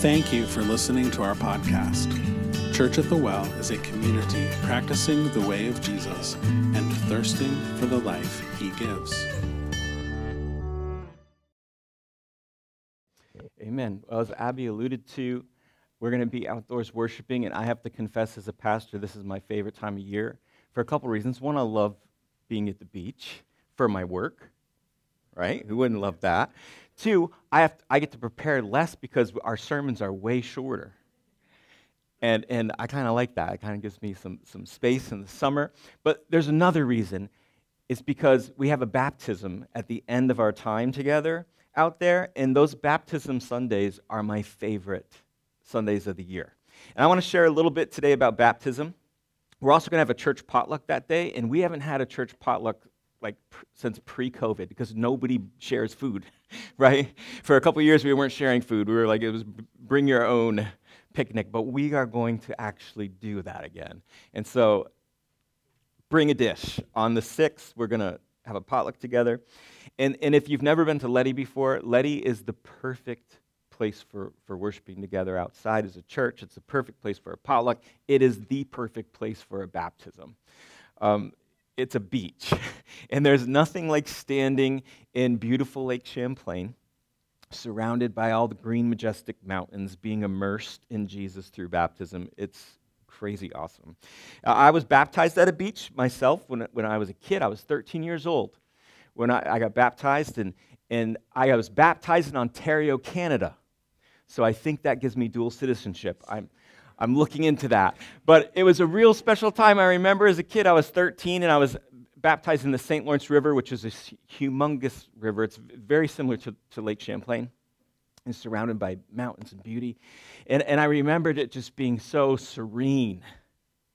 Thank you for listening to our podcast. Church at the Well is a community practicing the way of Jesus and thirsting for the life he gives. Amen. As Abby alluded to, we're going to be outdoors worshiping, and I have to confess, as a pastor, this is my favorite time of year for a couple reasons. One, I love being at the beach for my work, right? Who wouldn't love that? Two, I, have I get to prepare less because our sermons are way shorter. And, and I kind of like that. It kind of gives me some, some space in the summer. But there's another reason. It's because we have a baptism at the end of our time together out there, and those baptism Sundays are my favorite Sundays of the year. And I want to share a little bit today about baptism. We're also going to have a church potluck that day, and we haven't had a church potluck like pr- since pre-COVID because nobody shares food, right? For a couple years, we weren't sharing food. We were like, it was bring your own picnic, but we are going to actually do that again. And so, bring a dish. On the 6th, we're going to have a potluck together. And, and if you've never been to Leddy before, Leddy is the perfect place for, for worshiping together outside as a church. It's the perfect place for a potluck. It is the perfect place for a baptism. Um, it's a beach, and there's nothing like standing in beautiful Lake Champlain, surrounded by all the green, majestic mountains, being immersed in Jesus through baptism. It's crazy awesome. Uh, I was baptized at a beach myself when, when I was a kid. I was 13 years old when I, I got baptized, and, and I was baptized in Ontario, Canada. So I think that gives me dual citizenship. I'm, I'm looking into that. But it was a real special time. I remember as a kid, I was 13 and I was baptized in the St. Lawrence River, which is a humongous river. It's very similar to, to Lake Champlain and surrounded by mountains and beauty. And, and I remembered it just being so serene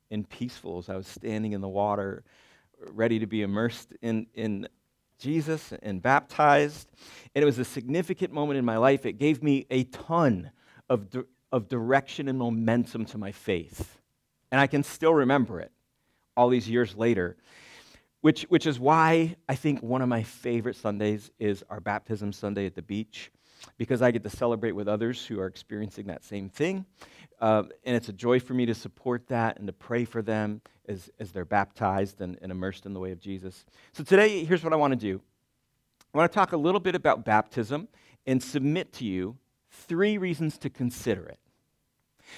and peaceful as I was standing in the water, ready to be immersed in, in Jesus and baptized. And it was a significant moment in my life. It gave me a ton of, of direction and momentum to my faith. And I can still remember it all these years later, which, which is why I think one of my favorite Sundays is our baptism Sunday at the beach, because I get to celebrate with others who are experiencing that same thing. Uh, and it's a joy for me to support that and to pray for them as, as they're baptized and, and immersed in the way of Jesus. So today, here's what I want to do I want to talk a little bit about baptism and submit to you three reasons to consider it.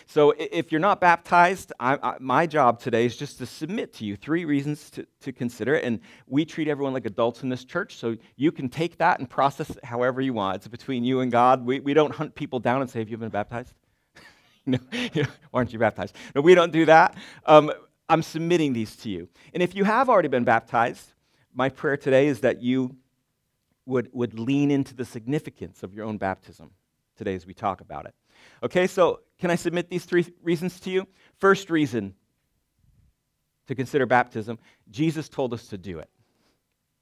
So, if you're not baptized, I, I, my job today is just to submit to you three reasons to, to consider it. And we treat everyone like adults in this church, so you can take that and process it however you want. It's between you and God. We, we don't hunt people down and say, Have you been baptized? no, why aren't you baptized? No, we don't do that. Um, I'm submitting these to you. And if you have already been baptized, my prayer today is that you would, would lean into the significance of your own baptism today as we talk about it. Okay, so can I submit these three reasons to you? First reason to consider baptism Jesus told us to do it.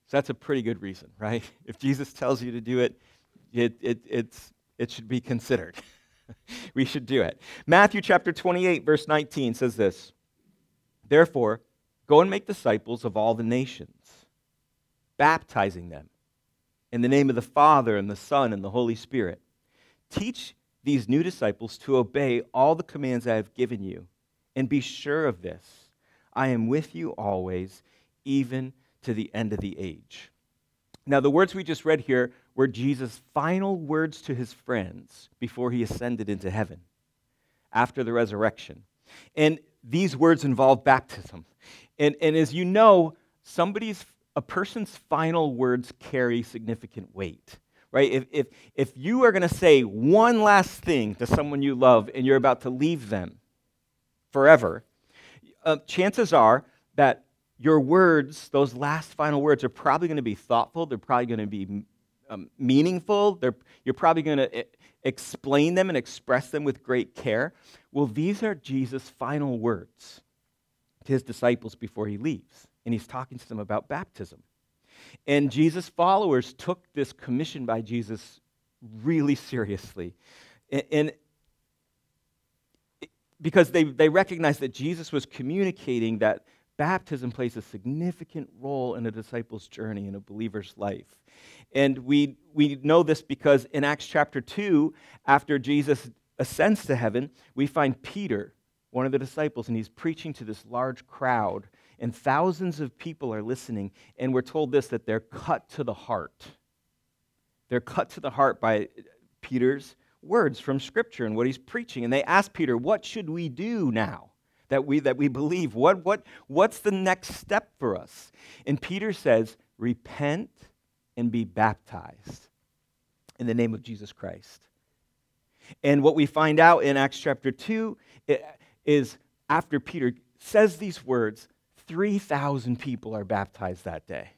So that's a pretty good reason, right? If Jesus tells you to do it, it, it, it's, it should be considered. we should do it. Matthew chapter 28, verse 19 says this Therefore, go and make disciples of all the nations, baptizing them in the name of the Father, and the Son, and the Holy Spirit. Teach these new disciples to obey all the commands I have given you, and be sure of this I am with you always, even to the end of the age. Now, the words we just read here were Jesus' final words to his friends before he ascended into heaven after the resurrection. And these words involve baptism. And, and as you know, somebody's a person's final words carry significant weight. Right? If, if, if you are going to say one last thing to someone you love and you're about to leave them forever, uh, chances are that your words, those last final words, are probably going to be thoughtful. They're probably going to be um, meaningful. They're, you're probably going to eh, explain them and express them with great care. Well, these are Jesus' final words to his disciples before he leaves. And he's talking to them about baptism. And Jesus' followers took this commission by Jesus really seriously. And, and because they, they recognized that Jesus was communicating that baptism plays a significant role in a disciple's journey in a believer's life. And we, we know this because in Acts chapter 2, after Jesus ascends to heaven, we find Peter, one of the disciples, and he's preaching to this large crowd, and thousands of people are listening, and we're told this that they're cut to the heart. They're cut to the heart by Peter's words from Scripture and what he's preaching. And they ask Peter, What should we do now? That we, that we believe. What, what, what's the next step for us? And Peter says, Repent and be baptized in the name of Jesus Christ. And what we find out in Acts chapter 2 is after Peter says these words, 3,000 people are baptized that day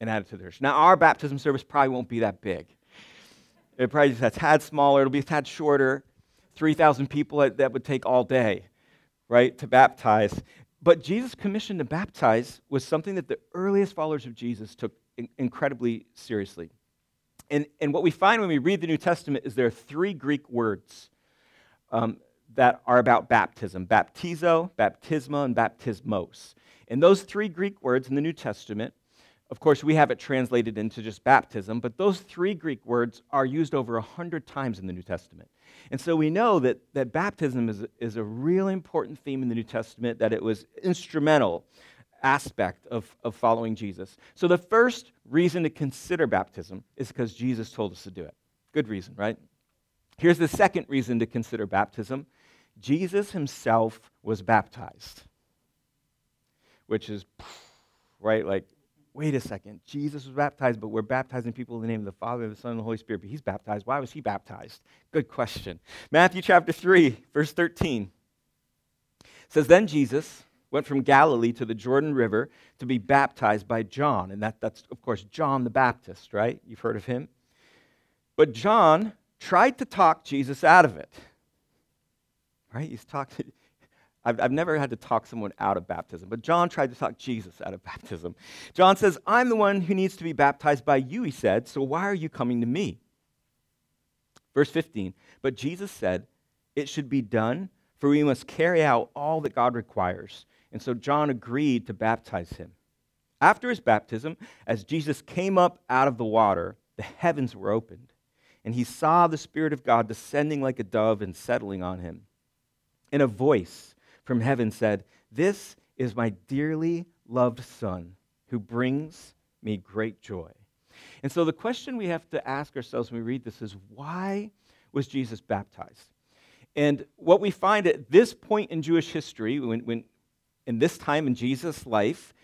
and added to theirs. Now, our baptism service probably won't be that big. It probably just a tad smaller, it'll be a tad shorter. 3,000 people, that would take all day, right, to baptize. But Jesus' commission to baptize was something that the earliest followers of Jesus took incredibly seriously. And, and what we find when we read the New Testament is there are three Greek words um, that are about baptism baptizo, baptisma, and baptismos. And those three Greek words in the New Testament, of course, we have it translated into just baptism, but those three Greek words are used over a hundred times in the New Testament. And so we know that, that baptism is, is a really important theme in the New Testament, that it was instrumental aspect of, of following Jesus. So, the first reason to consider baptism is because Jesus told us to do it. Good reason, right? Here's the second reason to consider baptism Jesus himself was baptized, which is, right, like, wait a second. Jesus was baptized, but we're baptizing people in the name of the Father, the Son, and the Holy Spirit. But he's baptized. Why was he baptized? Good question. Matthew chapter 3, verse 13 says, Then Jesus went from Galilee to the Jordan River to be baptized by John. And that, that's, of course, John the Baptist, right? You've heard of him. But John tried to talk Jesus out of it. Right? He's talking. I've, I've never had to talk someone out of baptism, but John tried to talk Jesus out of baptism. John says, I'm the one who needs to be baptized by you, he said, so why are you coming to me? Verse 15, but Jesus said, It should be done, for we must carry out all that God requires. And so John agreed to baptize him. After his baptism, as Jesus came up out of the water, the heavens were opened, and he saw the Spirit of God descending like a dove and settling on him. And a voice from heaven said, This is my dearly loved Son, who brings me great joy. And so the question we have to ask ourselves when we read this is why was Jesus baptized? And what we find at this point in Jewish history, when, when in this time in Jesus' life,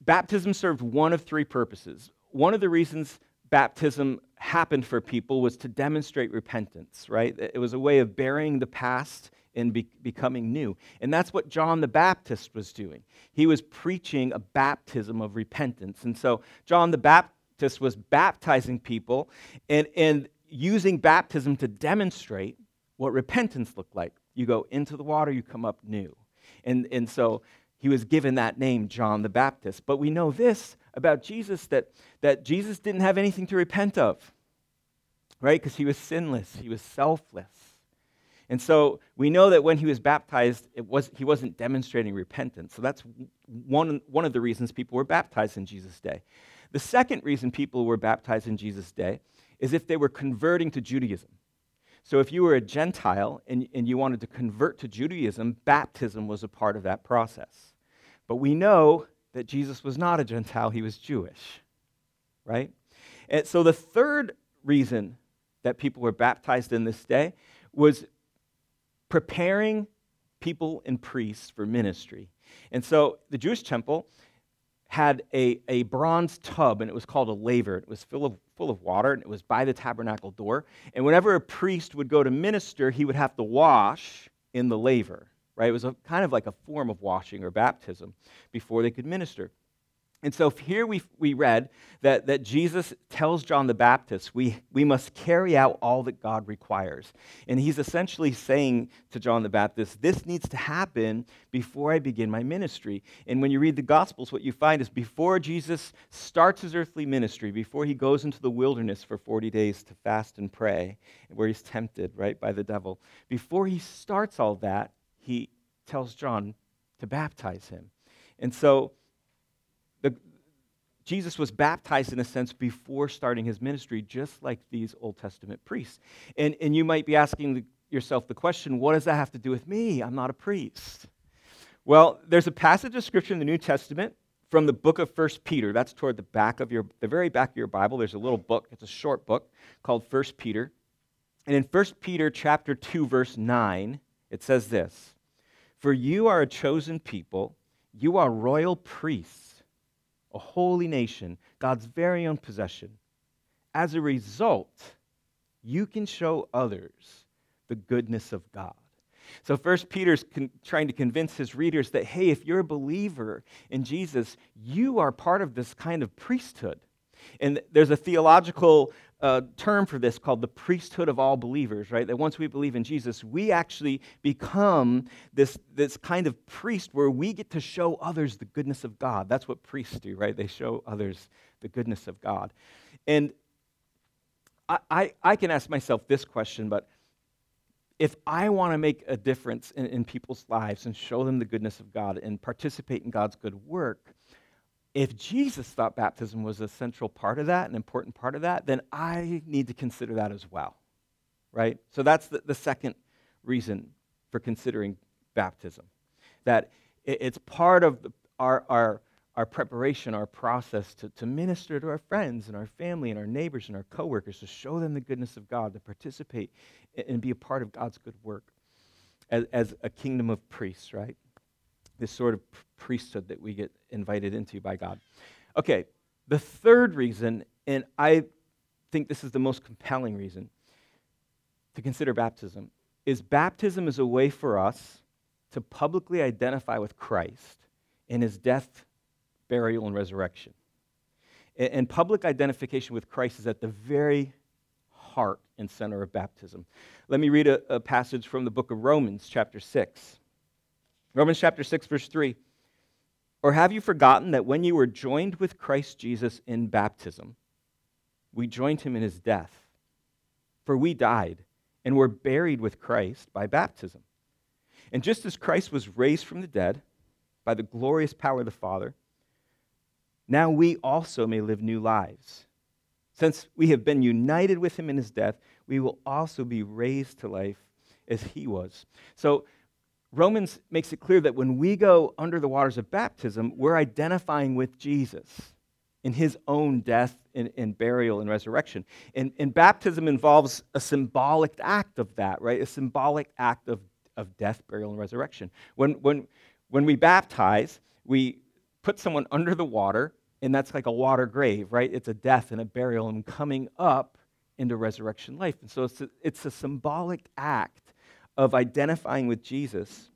baptism served one of three purposes. One of the reasons baptism happened for people was to demonstrate repentance, right? It was a way of burying the past and be- becoming new. And that's what John the Baptist was doing. He was preaching a baptism of repentance. And so John the Baptist was baptizing people and, and using baptism to demonstrate what repentance looked like. You go into the water, you come up new. And, and so he was given that name, John the Baptist. But we know this about Jesus that, that Jesus didn't have anything to repent of, right? Because he was sinless, he was selfless. And so we know that when he was baptized, it was, he wasn't demonstrating repentance. So that's one, one of the reasons people were baptized in Jesus' day. The second reason people were baptized in Jesus' day is if they were converting to Judaism. So if you were a Gentile and, and you wanted to convert to Judaism, baptism was a part of that process. But we know that Jesus was not a Gentile, he was Jewish, right? And so the third reason that people were baptized in this day was preparing people and priests for ministry. And so the Jewish temple had a, a bronze tub, and it was called a laver. It was full of, full of water, and it was by the tabernacle door. And whenever a priest would go to minister, he would have to wash in the laver, right? It was a, kind of like a form of washing or baptism before they could minister. And so here we, we read that, that Jesus tells John the Baptist, we, we must carry out all that God requires. And he's essentially saying to John the Baptist, this needs to happen before I begin my ministry. And when you read the Gospels, what you find is before Jesus starts his earthly ministry, before he goes into the wilderness for 40 days to fast and pray, where he's tempted, right, by the devil, before he starts all that, he tells John to baptize him. And so the, Jesus was baptized, in a sense, before starting his ministry, just like these Old Testament priests. And, and you might be asking yourself the question what does that have to do with me? I'm not a priest. Well, there's a passage of scripture in the New Testament from the book of First Peter. That's toward the back of your, the very back of your Bible. There's a little book. It's a short book called First Peter. And in First Peter chapter 2, verse 9, it says this For you are a chosen people, you are royal priests, a holy nation, God's very own possession. As a result, you can show others the goodness of God. So, first, Peter's con- trying to convince his readers that, hey, if you're a believer in Jesus, you are part of this kind of priesthood. And there's a theological uh, term for this called the priesthood of all believers, right? That once we believe in Jesus, we actually become this, this kind of priest where we get to show others the goodness of God. That's what priests do, right? They show others the goodness of God. And I, I, I can ask myself this question, but if I want to make a difference in, in people's lives and show them the goodness of God and participate in God's good work, if Jesus thought baptism was a central part of that, an important part of that, then I need to consider that as well, right? So that's the, the second reason for considering baptism, that it, it's part of the, our, our, our preparation, our process to, to minister to our friends and our family and our neighbors and our coworkers, to show them the goodness of God, to participate and be a part of God's good work as, as a kingdom of priests, right? This sort of priesthood that we get invited into by God. Okay, the third reason, and I think this is the most compelling reason to consider baptism, is baptism is a way for us to publicly identify with Christ in his death, burial, and resurrection. And public identification with Christ is at the very heart and center of baptism. Let me read a, a passage from the book of Romans, chapter 6. Romans chapter 6, verse 3. Or have you forgotten that when you were joined with Christ Jesus in baptism, we joined him in his death? For we died and were buried with Christ by baptism. And just as Christ was raised from the dead by the glorious power of the Father, now we also may live new lives. Since we have been united with him in his death, we will also be raised to life as he was. So, Romans makes it clear that when we go under the waters of baptism, we're identifying with Jesus in his own death and, and, burial and resurrection. And, and baptism involves a symbolic act of that, right? A symbolic act of, of death, burial, and resurrection. When, when, when we baptize, we put someone under the water, and that's like a water grave, right? It's a death and a burial and coming up into resurrection life. And so it's a, it's a symbolic act of identifying with Jesus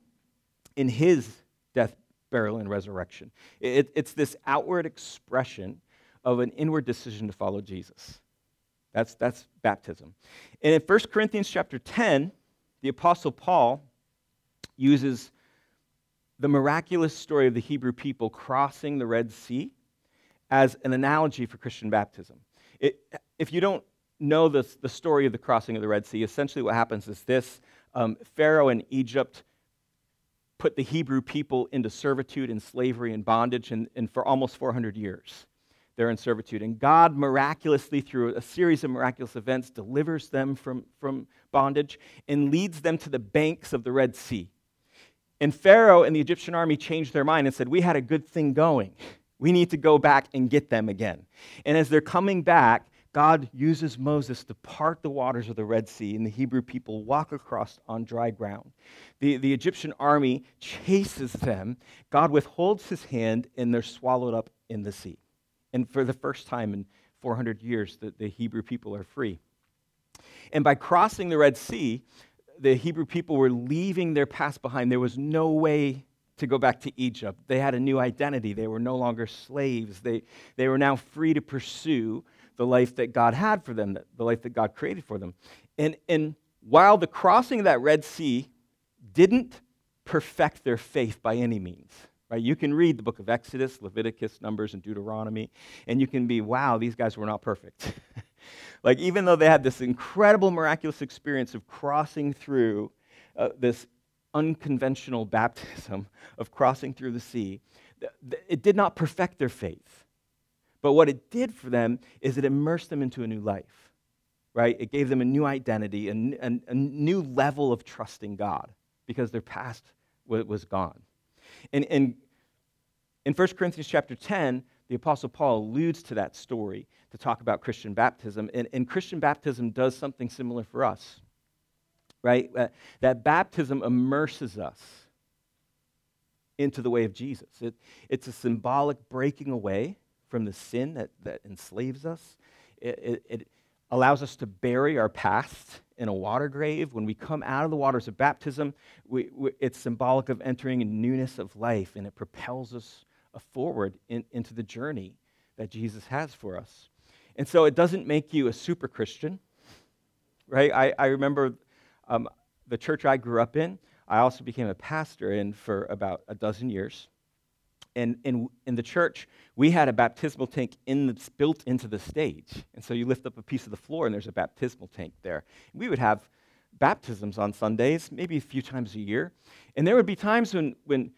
in his death, burial, and resurrection. It, it's this outward expression of an inward decision to follow Jesus. That's, that's baptism. And in 1 Corinthians chapter 10, the Apostle Paul uses the miraculous story of the Hebrew people crossing the Red Sea as an analogy for Christian baptism. It, if you don't know this, the story of the crossing of the Red Sea, essentially what happens is this um, Pharaoh in Egypt put the Hebrew people into servitude and slavery and bondage, and, and for almost 400 years they're in servitude. And God miraculously, through a series of miraculous events, delivers them from, from bondage and leads them to the banks of the Red Sea. And Pharaoh and the Egyptian army changed their mind and said, We had a good thing going. We need to go back and get them again. And as they're coming back, God uses Moses to part the waters of the Red Sea, and the Hebrew people walk across on dry ground. The, the Egyptian army chases them. God withholds his hand, and they're swallowed up in the sea. And for the first time in 400 years, the, the Hebrew people are free. And by crossing the Red Sea, the Hebrew people were leaving their past behind. There was no way to go back to Egypt. They had a new identity. They were no longer slaves. They, they were now free to pursue the life that God had for them, the life that God created for them. And, and while the crossing of that Red Sea didn't perfect their faith by any means, right? You can read the book of Exodus, Leviticus, Numbers, and Deuteronomy, and you can be, wow, these guys were not perfect. like, even though they had this incredible, miraculous experience of crossing through uh, this unconventional baptism of crossing through the sea, it did not perfect their faith. But what it did for them is it immersed them into a new life. right? It gave them a new identity, a, a, new level of trusting God because their past was gone. And, and in 1 Corinthians chapter 10, the Apostle Paul alludes to that story to talk about Christian baptism. And, and Christian baptism does something similar for us, right? Uh, that baptism immerses us into the way of Jesus. It, it's a symbolic breaking away from the sin that, that enslaves us. It, it, it allows us to bury our past in a water grave. When we come out of the waters of baptism, we, we, it's symbolic of entering a newness of life, and it propels us forward in, into the journey that Jesus has for us. And so it doesn't make you a super Christian, right? I, I remember um, the church I grew up in, I also became a pastor in for about a dozen years. And in, in the church, we had a baptismal tank in the, built into the stage. And so you lift up a piece of the floor, and there's a baptismal tank there. We would have baptisms on Sundays, maybe a few times a year. And there would be times when, when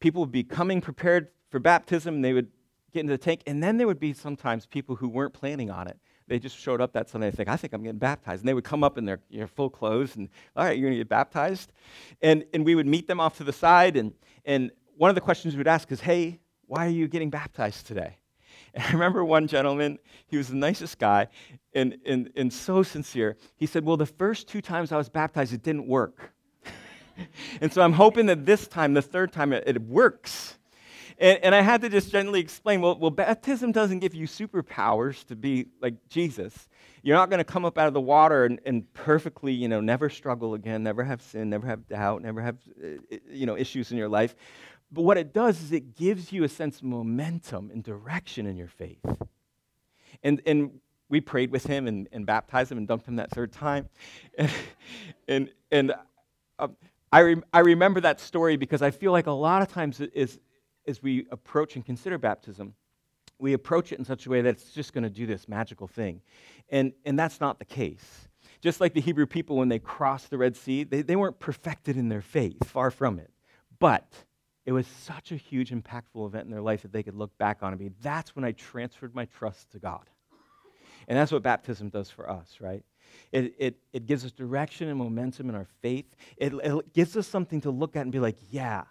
people would be coming prepared for baptism, and they would get into the tank, and then there would be sometimes people who weren't planning on it. They just showed up that Sunday and think, I think I'm getting baptized. And they would come up in their you know, full clothes and, all right, you're going to get baptized. And, and we would meet them off to the side. And, and one of the questions we would ask is, hey, why are you getting baptized today? And I remember one gentleman, he was the nicest guy and, and, and so sincere. He said, Well, the first two times I was baptized, it didn't work. and so I'm hoping that this time, the third time, it, it works. And, and I had to just gently explain well, well, baptism doesn't give you superpowers to be like Jesus. You're not going to come up out of the water and, and, perfectly, you know, never struggle again, never have sin, never have doubt, never have, uh, you know, issues in your life. But what it does is it gives you a sense of momentum and direction in your faith. And, and we prayed with him and, and baptized him and dumped him that third time. And, and, and uh, I, I remember that story because I feel like a lot of times is, as we approach and consider baptism, we approach it in such a way that it's just going to do this magical thing. And, and that's not the case. Just like the Hebrew people, when they crossed the Red Sea, they, they weren't perfected in their faith, far from it. But it was such a huge, impactful event in their life that they could look back on and be, that's when I transferred my trust to God. And that's what baptism does for us, right? It, it, it gives us direction and momentum in our faith. It, it gives us something to look at and be like, yeah,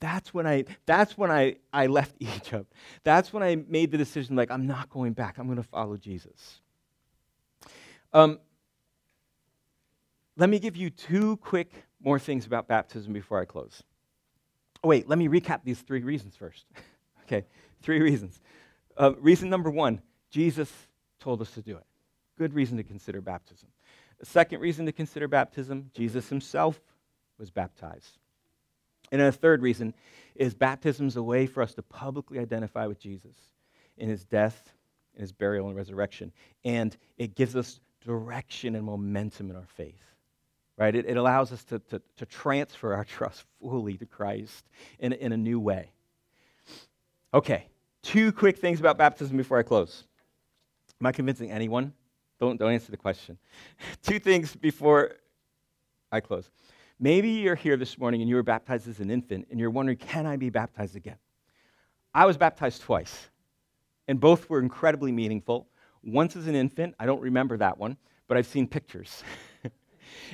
that's when I that's when I, I left Egypt. That's when I made the decision like I'm not going back. I'm going to follow Jesus. Um, let me give you two quick more things about baptism before I close. Oh, wait, let me recap these three reasons first. okay, three reasons. Uh, reason number one Jesus told us to do it. Good reason to consider baptism. The second reason to consider baptism Jesus himself was baptized. And a third reason is baptism is a way for us to publicly identify with Jesus in his death, in his burial, and resurrection. And it gives us direction and momentum in our faith. Right? It, it allows us to, to, to, transfer our trust fully to Christ in, in a new way. Okay, two quick things about baptism before I close. Am I convincing anyone? Don't, don't answer the question. two things before I close. Maybe you're here this morning and you were baptized as an infant and you're wondering, can I be baptized again? I was baptized twice, and both were incredibly meaningful. Once as an infant, I don't remember that one, but I've seen pictures.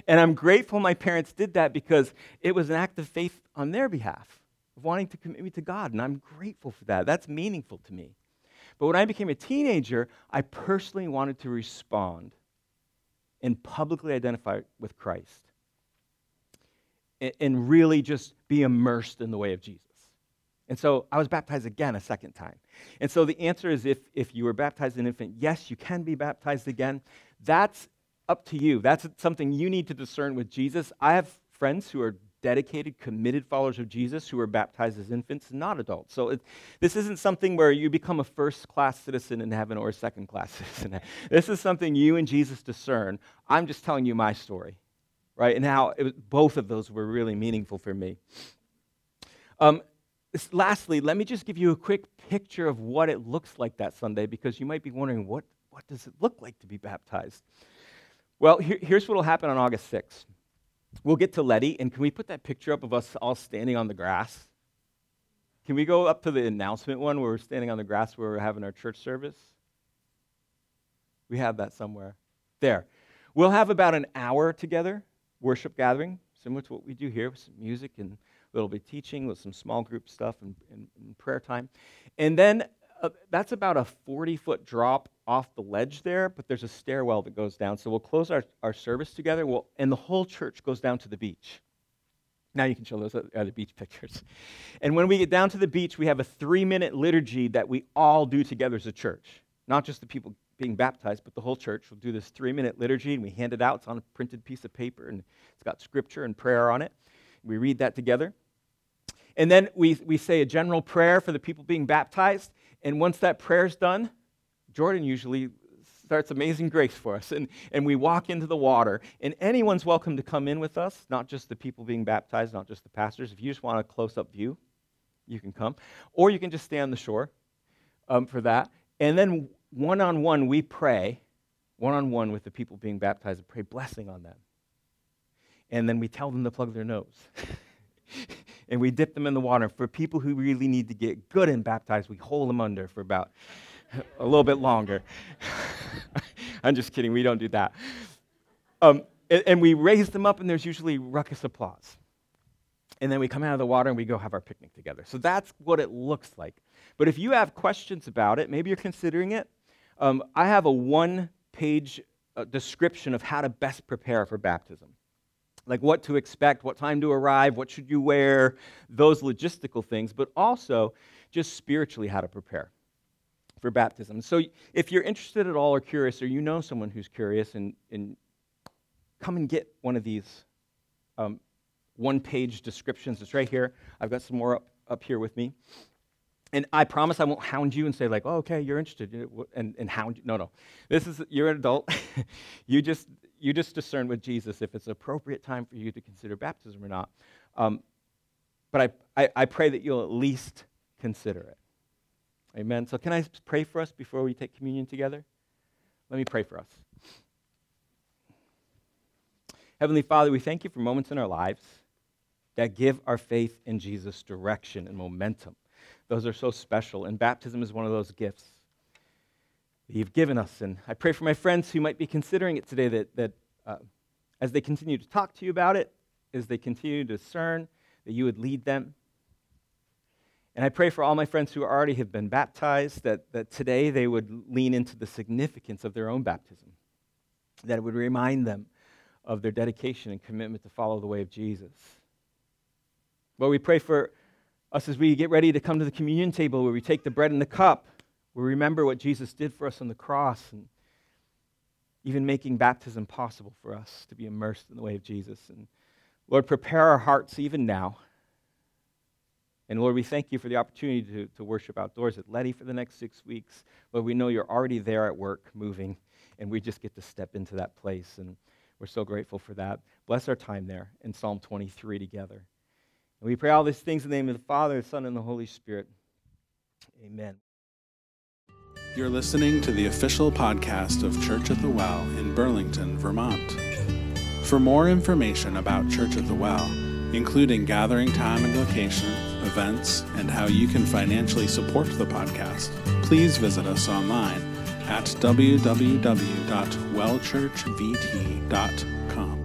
and I'm grateful my parents did that because it was an act of faith on their behalf, of wanting to commit me to God, and I'm grateful for that. That's meaningful to me. But when I became a teenager, I personally wanted to respond and publicly identify with Christ and really just be immersed in the way of Jesus. And so I was baptized again a second time. And so the answer is if, if you were baptized an infant, yes, you can be baptized again. That's up to you. That's something you need to discern with Jesus. I have friends who are dedicated, committed followers of Jesus who were baptized as infants, not adults. So it, this isn't something where you become a first class citizen in heaven or a second class citizen. This is something you and Jesus discern. I'm just telling you my story right? And how was, both of those were really meaningful for me. Um, lastly, let me just give you a quick picture of what it looks like that Sunday because you might be wondering, what, what does it look like to be baptized? Well, here, here's what will happen on August 6th. We'll get to Leddy, and can we put that picture up of us all standing on the grass? Can we go up to the announcement one where we're standing on the grass where we're having our church service? We have that somewhere. There. We'll have about an hour together, worship gathering, similar to what we do here with some music and a little bit of teaching with some small group stuff and, and, and prayer time. And then uh, that's about a 40 foot drop off the ledge there, but there's a stairwell that goes down. So we'll close our, our service together, we'll, and the whole church goes down to the beach. Now you can show those other beach pictures. And when we get down to the beach, we have a three minute liturgy that we all do together as a church. Not just the people being baptized, but the whole church will do this three minute liturgy and we hand it out. It's on a printed piece of paper and it's got scripture and prayer on it. We read that together. And then we, we say a general prayer for the people being baptized. And once that prayer's done, Jordan usually starts Amazing Grace for us. And, and we walk into the water. And anyone's welcome to come in with us, not just the people being baptized, not just the pastors. If you just want a close up view, you can come. Or you can just stay on the shore um, for that. And then one on one, we pray, one on one with the people being baptized, and pray blessing on them. And then we tell them to plug their nose. and we dip them in the water. For people who really need to get good and baptized, we hold them under for about a little bit longer. I'm just kidding, we don't do that. Um, and, and we raise them up, and there's usually ruckus applause. And then we come out of the water and we go have our picnic together. So that's what it looks like. But if you have questions about it, maybe you're considering it, um, I have a one page uh, description of how to best prepare for baptism. Like what to expect, what time to arrive, what should you wear, those logistical things, but also just spiritually how to prepare for baptism. So if you're interested at all or curious, or you know someone who's curious, and, and come and get one of these um, one page descriptions. It's right here. I've got some more up, up here with me. And I promise I won't hound you and say, like, oh, okay, you're interested, and, and hound you. No, no. This is, you're an adult. you, just, you just discern with Jesus if it's appropriate time for you to consider baptism or not. Um, but I, I, I pray that you'll at least consider it. Amen. So, can I pray for us before we take communion together? Let me pray for us. Heavenly Father, we thank you for moments in our lives that give our faith in Jesus direction and momentum. Those are so special, and baptism is one of those gifts that you've given us. And I pray for my friends who might be considering it today that, that uh, as they continue to talk to you about it, as they continue to discern, that you would lead them and I pray for all my friends who already have been baptized that, that today they would lean into the significance of their own baptism, that it would remind them of their dedication and commitment to follow the way of Jesus. Lord, we pray for us as we get ready to come to the communion table where we take the bread and the cup. We remember what Jesus did for us on the cross and even making baptism possible for us to be immersed in the way of Jesus. And Lord, prepare our hearts even now and Lord, we thank you for the opportunity to, to worship outdoors at Leddy for the next six weeks. Lord, we know you're already there at work, moving, and we just get to step into that place. And we're so grateful for that. Bless our time there in Psalm 23 together. And we pray all these things in the name of the Father, the Son, and the Holy Spirit. Amen. You're listening to the official podcast of Church at the Well in Burlington, Vermont. For more information about Church at the Well, including gathering time and location, events, and how you can financially support the podcast, please visit us online at www.wellchurchvt.com.